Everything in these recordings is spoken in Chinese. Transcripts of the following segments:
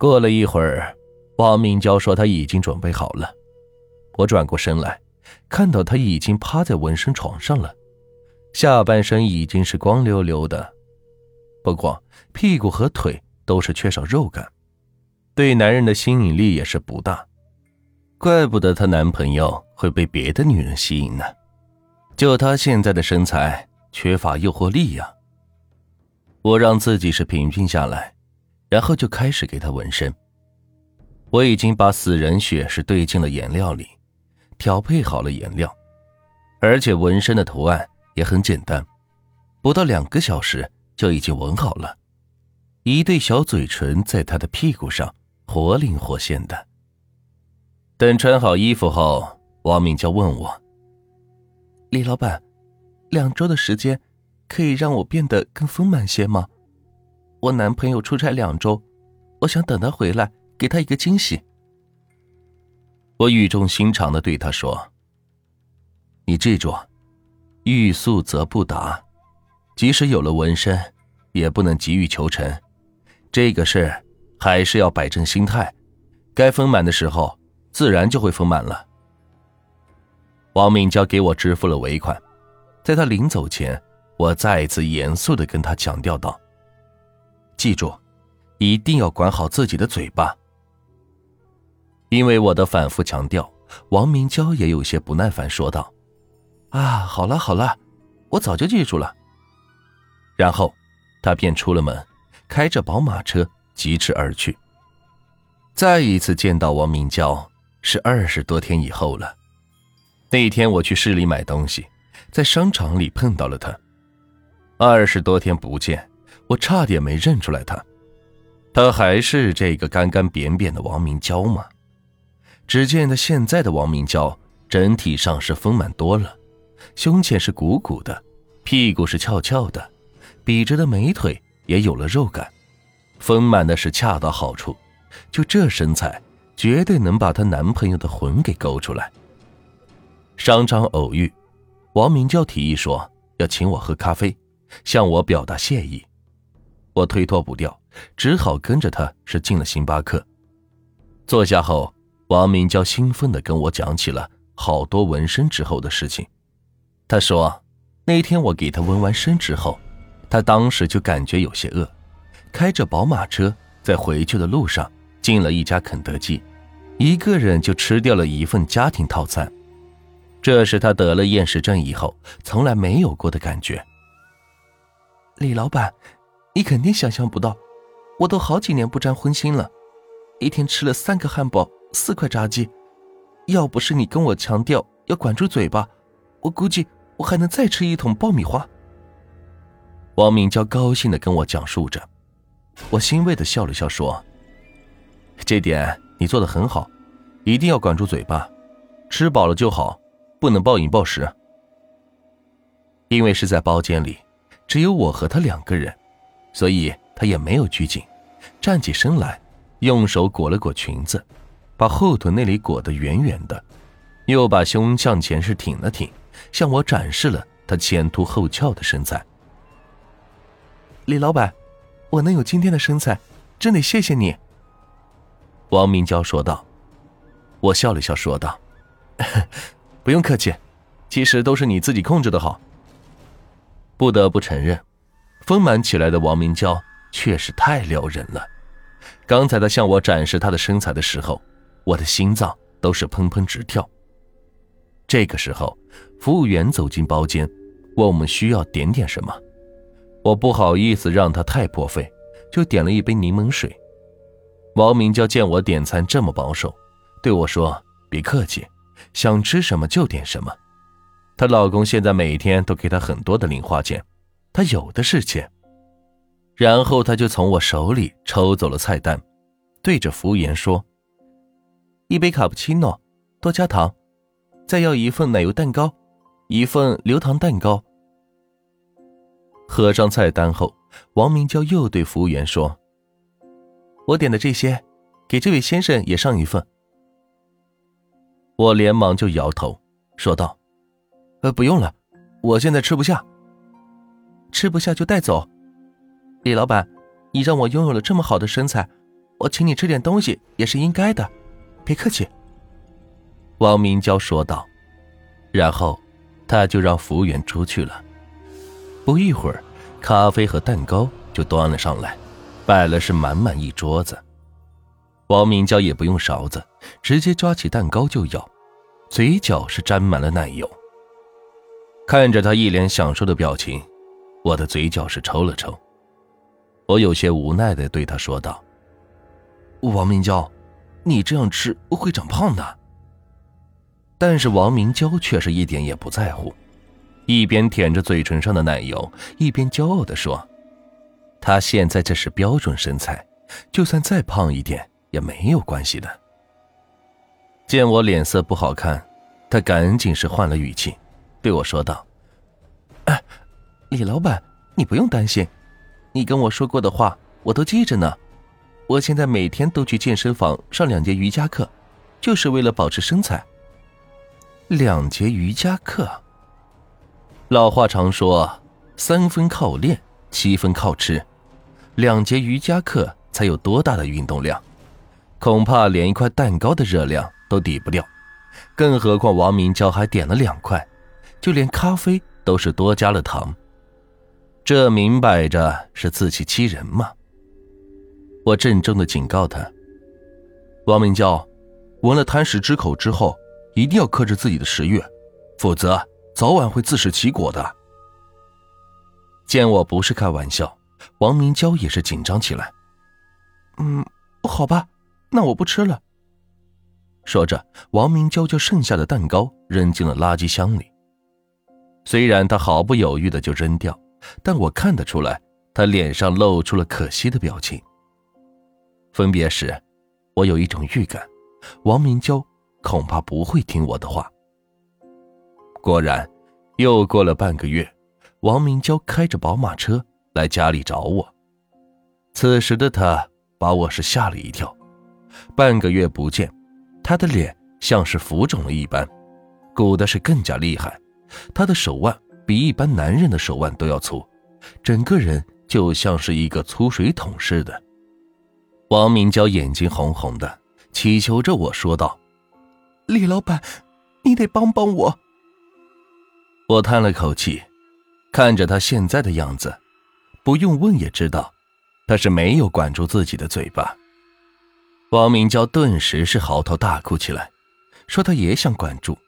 过了一会儿，王明娇说他已经准备好了。我转过身来，看到他已经趴在纹身床上了，下半身已经是光溜溜的，不过屁股和腿都是缺少肉感，对男人的吸引力也是不大。怪不得她男朋友会被别的女人吸引呢，就她现在的身材，缺乏诱惑力呀。我让自己是平静下来，然后就开始给她纹身。我已经把死人血是兑进了颜料里，调配好了颜料，而且纹身的图案也很简单，不到两个小时就已经纹好了，一对小嘴唇在她的屁股上活灵活现的。等穿好衣服后，王敏娇问我：“李老板，两周的时间可以让我变得更丰满些吗？我男朋友出差两周，我想等他回来给他一个惊喜。”我语重心长的对他说：“你记住，欲速则不达，即使有了纹身，也不能急于求成。这个事还是要摆正心态，该丰满的时候。”自然就会丰满了。王敏娇给我支付了尾款，在他临走前，我再一次严肃的跟他强调道：“记住，一定要管好自己的嘴巴。”因为我的反复强调，王明娇也有些不耐烦，说道：“啊，好了好了，我早就记住了。”然后，他便出了门，开着宝马车疾驰而去。再一次见到王明娇。是二十多天以后了。那天我去市里买东西，在商场里碰到了他。二十多天不见，我差点没认出来他。他还是这个干干扁扁的王明娇吗？只见他现在的王明娇整体上是丰满多了，胸前是鼓鼓的，屁股是翘翘的，笔直的美腿也有了肉感，丰满的是恰到好处。就这身材。绝对能把她男朋友的魂给勾出来。商场偶遇，王明娇提议说要请我喝咖啡，向我表达谢意。我推脱不掉，只好跟着他是进了星巴克。坐下后，王明娇兴奋地跟我讲起了好多纹身之后的事情。他说，那天我给他纹完身之后，他当时就感觉有些饿，开着宝马车在回去的路上进了一家肯德基。一个人就吃掉了一份家庭套餐，这是他得了厌食症以后从来没有过的感觉。李老板，你肯定想象不到，我都好几年不沾荤腥了，一天吃了三个汉堡、四块炸鸡，要不是你跟我强调要管住嘴巴，我估计我还能再吃一桶爆米花。王明娇高兴的跟我讲述着，我欣慰的笑了笑说：“这点。”你做的很好，一定要管住嘴巴，吃饱了就好，不能暴饮暴食。因为是在包间里，只有我和他两个人，所以他也没有拘谨，站起身来，用手裹了裹裙子，把后臀那里裹得圆圆的，又把胸向前是挺了挺，向我展示了他前凸后翘的身材。李老板，我能有今天的身材，真得谢谢你。王明娇说道：“我笑了笑，说道：‘ 不用客气，其实都是你自己控制的好。’不得不承认，丰满起来的王明娇确实太撩人了。刚才她向我展示她的身材的时候，我的心脏都是砰砰直跳。这个时候，服务员走进包间，问我们需要点点什么。我不好意思让他太破费，就点了一杯柠檬水。”王明娇见我点餐这么保守，对我说：“别客气，想吃什么就点什么。”她老公现在每天都给她很多的零花钱，他有的是钱。然后他就从我手里抽走了菜单，对着服务员说：“一杯卡布奇诺，多加糖，再要一份奶油蛋糕，一份流糖蛋糕。”合上菜单后，王明娇又对服务员说。我点的这些，给这位先生也上一份。我连忙就摇头，说道：“呃，不用了，我现在吃不下。吃不下就带走。李老板，你让我拥有了这么好的身材，我请你吃点东西也是应该的，别客气。”王明娇说道，然后他就让服务员出去了。不一会儿，咖啡和蛋糕就端了上来，摆了是满满一桌子。王明娇也不用勺子，直接抓起蛋糕就咬，嘴角是沾满了奶油。看着他一脸享受的表情，我的嘴角是抽了抽。我有些无奈的对他说道：“王明娇，你这样吃会长胖的。”但是王明娇却是一点也不在乎，一边舔着嘴唇上的奶油，一边骄傲的说：“她现在这是标准身材，就算再胖一点也没有关系的。”见我脸色不好看，他赶紧是换了语气，对我说道：“，李老板，你不用担心，你跟我说过的话我都记着呢。我现在每天都去健身房上两节瑜伽课，就是为了保持身材。”两节瑜伽课。老话常说，三分靠练，七分靠吃。两节瑜伽课才有多大的运动量？恐怕连一块蛋糕的热量都抵不掉。更何况王明娇还点了两块，就连咖啡都是多加了糖。这明摆着是自欺欺人嘛！我郑重的警告他：“王明娇，闻了贪食之口之后。”一定要克制自己的食欲，否则早晚会自食其果的。见我不是开玩笑，王明娇也是紧张起来。嗯，好吧，那我不吃了。说着，王明娇将剩下的蛋糕扔进了垃圾箱里。虽然他毫不犹豫的就扔掉，但我看得出来，他脸上露出了可惜的表情。分别时，我有一种预感，王明娇。恐怕不会听我的话。果然，又过了半个月，王明娇开着宝马车来家里找我。此时的他把我是吓了一跳。半个月不见，他的脸像是浮肿了一般，鼓的是更加厉害。他的手腕比一般男人的手腕都要粗，整个人就像是一个粗水桶似的。王明娇眼睛红红的，祈求着我说道。李老板，你得帮帮我。我叹了口气，看着他现在的样子，不用问也知道，他是没有管住自己的嘴巴。王明娇顿时是嚎啕大哭起来，说他也想管住，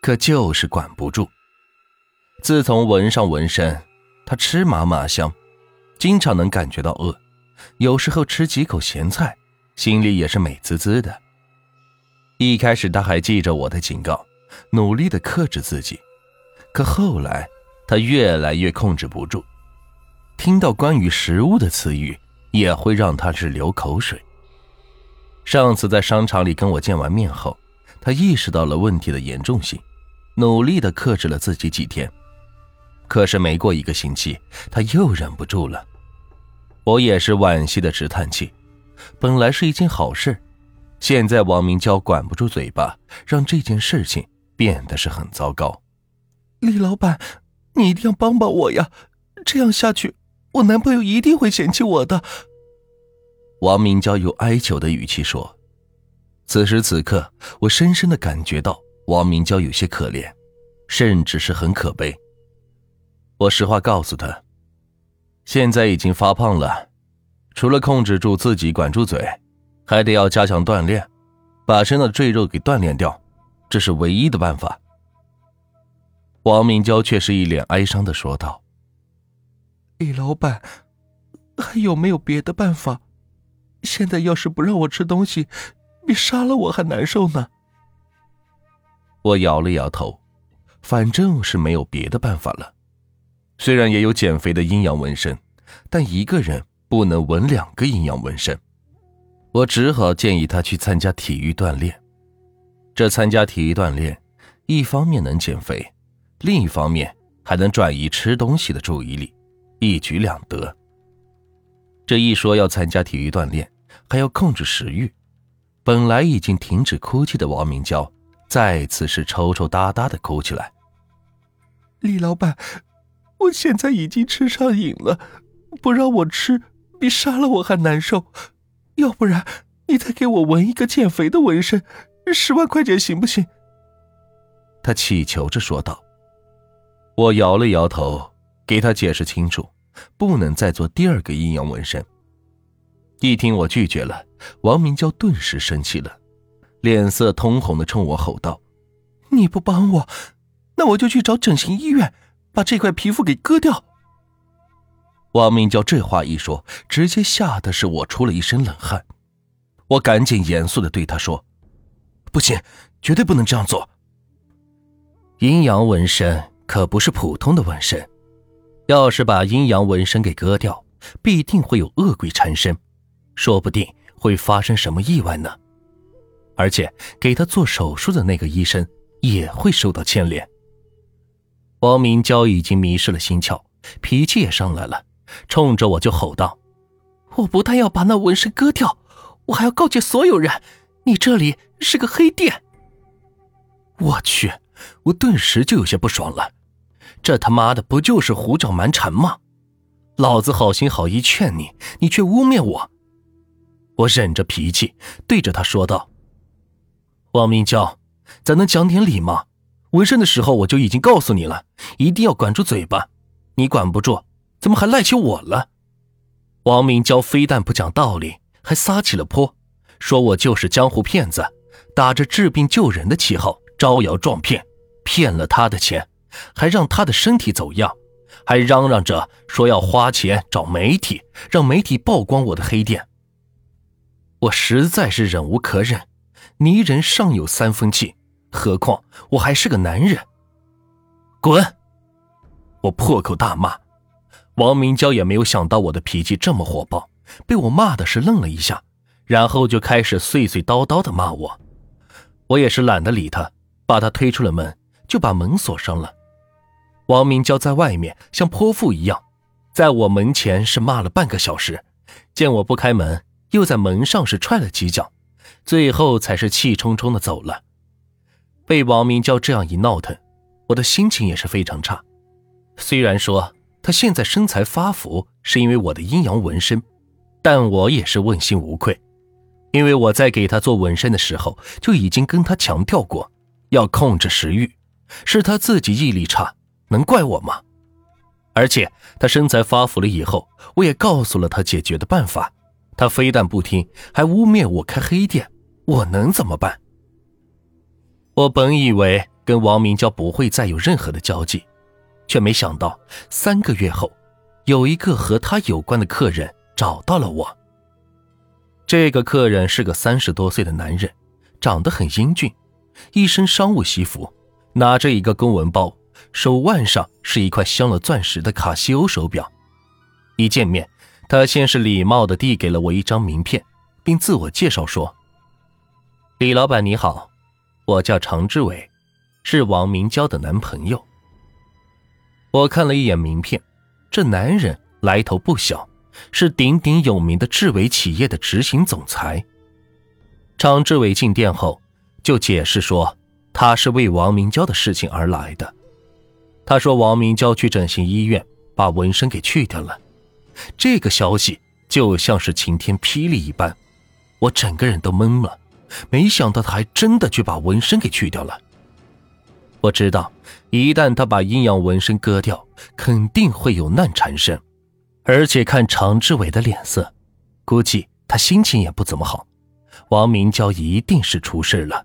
可就是管不住。自从纹上纹身，他吃嘛嘛香，经常能感觉到饿，有时候吃几口咸菜，心里也是美滋滋的。一开始他还记着我的警告，努力的克制自己，可后来他越来越控制不住，听到关于食物的词语也会让他是流口水。上次在商场里跟我见完面后，他意识到了问题的严重性，努力的克制了自己几天，可是没过一个星期，他又忍不住了。我也是惋惜的直叹气，本来是一件好事。现在王明娇管不住嘴巴，让这件事情变得是很糟糕。李老板，你一定要帮帮我呀！这样下去，我男朋友一定会嫌弃我的。王明娇用哀求的语气说。此时此刻，我深深的感觉到王明娇有些可怜，甚至是很可悲。我实话告诉他，现在已经发胖了，除了控制住自己，管住嘴。还得要加强锻炼，把身上的赘肉给锻炼掉，这是唯一的办法。王明娇却是一脸哀伤的说道：“李老板，还有没有别的办法？现在要是不让我吃东西，比杀了我还难受呢。”我摇了摇头，反正是没有别的办法了。虽然也有减肥的阴阳纹身，但一个人不能纹两个阴阳纹身。我只好建议他去参加体育锻炼。这参加体育锻炼，一方面能减肥，另一方面还能转移吃东西的注意力，一举两得。这一说要参加体育锻炼，还要控制食欲，本来已经停止哭泣的王明娇，再次是抽抽搭搭的哭起来。李老板，我现在已经吃上瘾了，不让我吃，比杀了我还难受。要不然你再给我纹一个减肥的纹身，十万块钱行不行？他乞求着说道。我摇了摇头，给他解释清楚，不能再做第二个阴阳纹身。一听我拒绝了，王明娇顿时生气了，脸色通红的冲我吼道：“你不帮我，那我就去找整形医院，把这块皮肤给割掉。”王明娇这话一说，直接吓得是我出了一身冷汗。我赶紧严肃的对他说：“不行，绝对不能这样做。阴阳纹身。”可不是普通的纹身，要是把阴阳纹身给割掉，必定会有恶鬼缠身，说不定会发生什么意外呢。而且给他做手术的那个医生也会受到牵连。王明娇已经迷失了心窍，脾气也上来了，冲着我就吼道：“我不但要把那纹身割掉，我还要告诫所有人，你这里是个黑店。”我去，我顿时就有些不爽了。这他妈的不就是胡搅蛮缠吗？老子好心好意劝你，你却污蔑我。我忍着脾气对着他说道：“王明娇，咱能讲点理吗？纹身的时候我就已经告诉你了，一定要管住嘴巴。你管不住，怎么还赖起我了？”王明娇非但不讲道理，还撒起了泼，说我就是江湖骗子，打着治病救人的旗号招摇撞骗，骗了他的钱。还让他的身体走样，还嚷嚷着说要花钱找媒体，让媒体曝光我的黑店。我实在是忍无可忍，泥人尚有三分气，何况我还是个男人。滚！我破口大骂。王明娇也没有想到我的脾气这么火爆，被我骂的是愣了一下，然后就开始碎碎叨叨的骂我。我也是懒得理他，把他推出了门，就把门锁上了。王明娇在外面像泼妇一样，在我门前是骂了半个小时，见我不开门，又在门上是踹了几脚，最后才是气冲冲的走了。被王明娇这样一闹腾，我的心情也是非常差。虽然说她现在身材发福是因为我的阴阳纹身，但我也是问心无愧，因为我在给她做纹身的时候就已经跟她强调过，要控制食欲，是她自己毅力差。能怪我吗？而且他身材发福了以后，我也告诉了他解决的办法，他非但不听，还污蔑我开黑店，我能怎么办？我本以为跟王明娇不会再有任何的交际，却没想到三个月后，有一个和他有关的客人找到了我。这个客人是个三十多岁的男人，长得很英俊，一身商务西服，拿着一个公文包。手腕上是一块镶了钻石的卡西欧手表。一见面，他先是礼貌地递给了我一张名片，并自我介绍说：“李老板你好，我叫常志伟，是王明娇的男朋友。”我看了一眼名片，这男人来头不小，是鼎鼎有名的志伟企业的执行总裁。常志伟进店后就解释说，他是为王明娇的事情而来的。他说：“王明娇去整形医院把纹身给去掉了。”这个消息就像是晴天霹雳一般，我整个人都懵了。没想到他还真的去把纹身给去掉了。我知道，一旦他把阴阳纹身割掉，肯定会有难缠身。而且看常志伟的脸色，估计他心情也不怎么好。王明娇一定是出事了。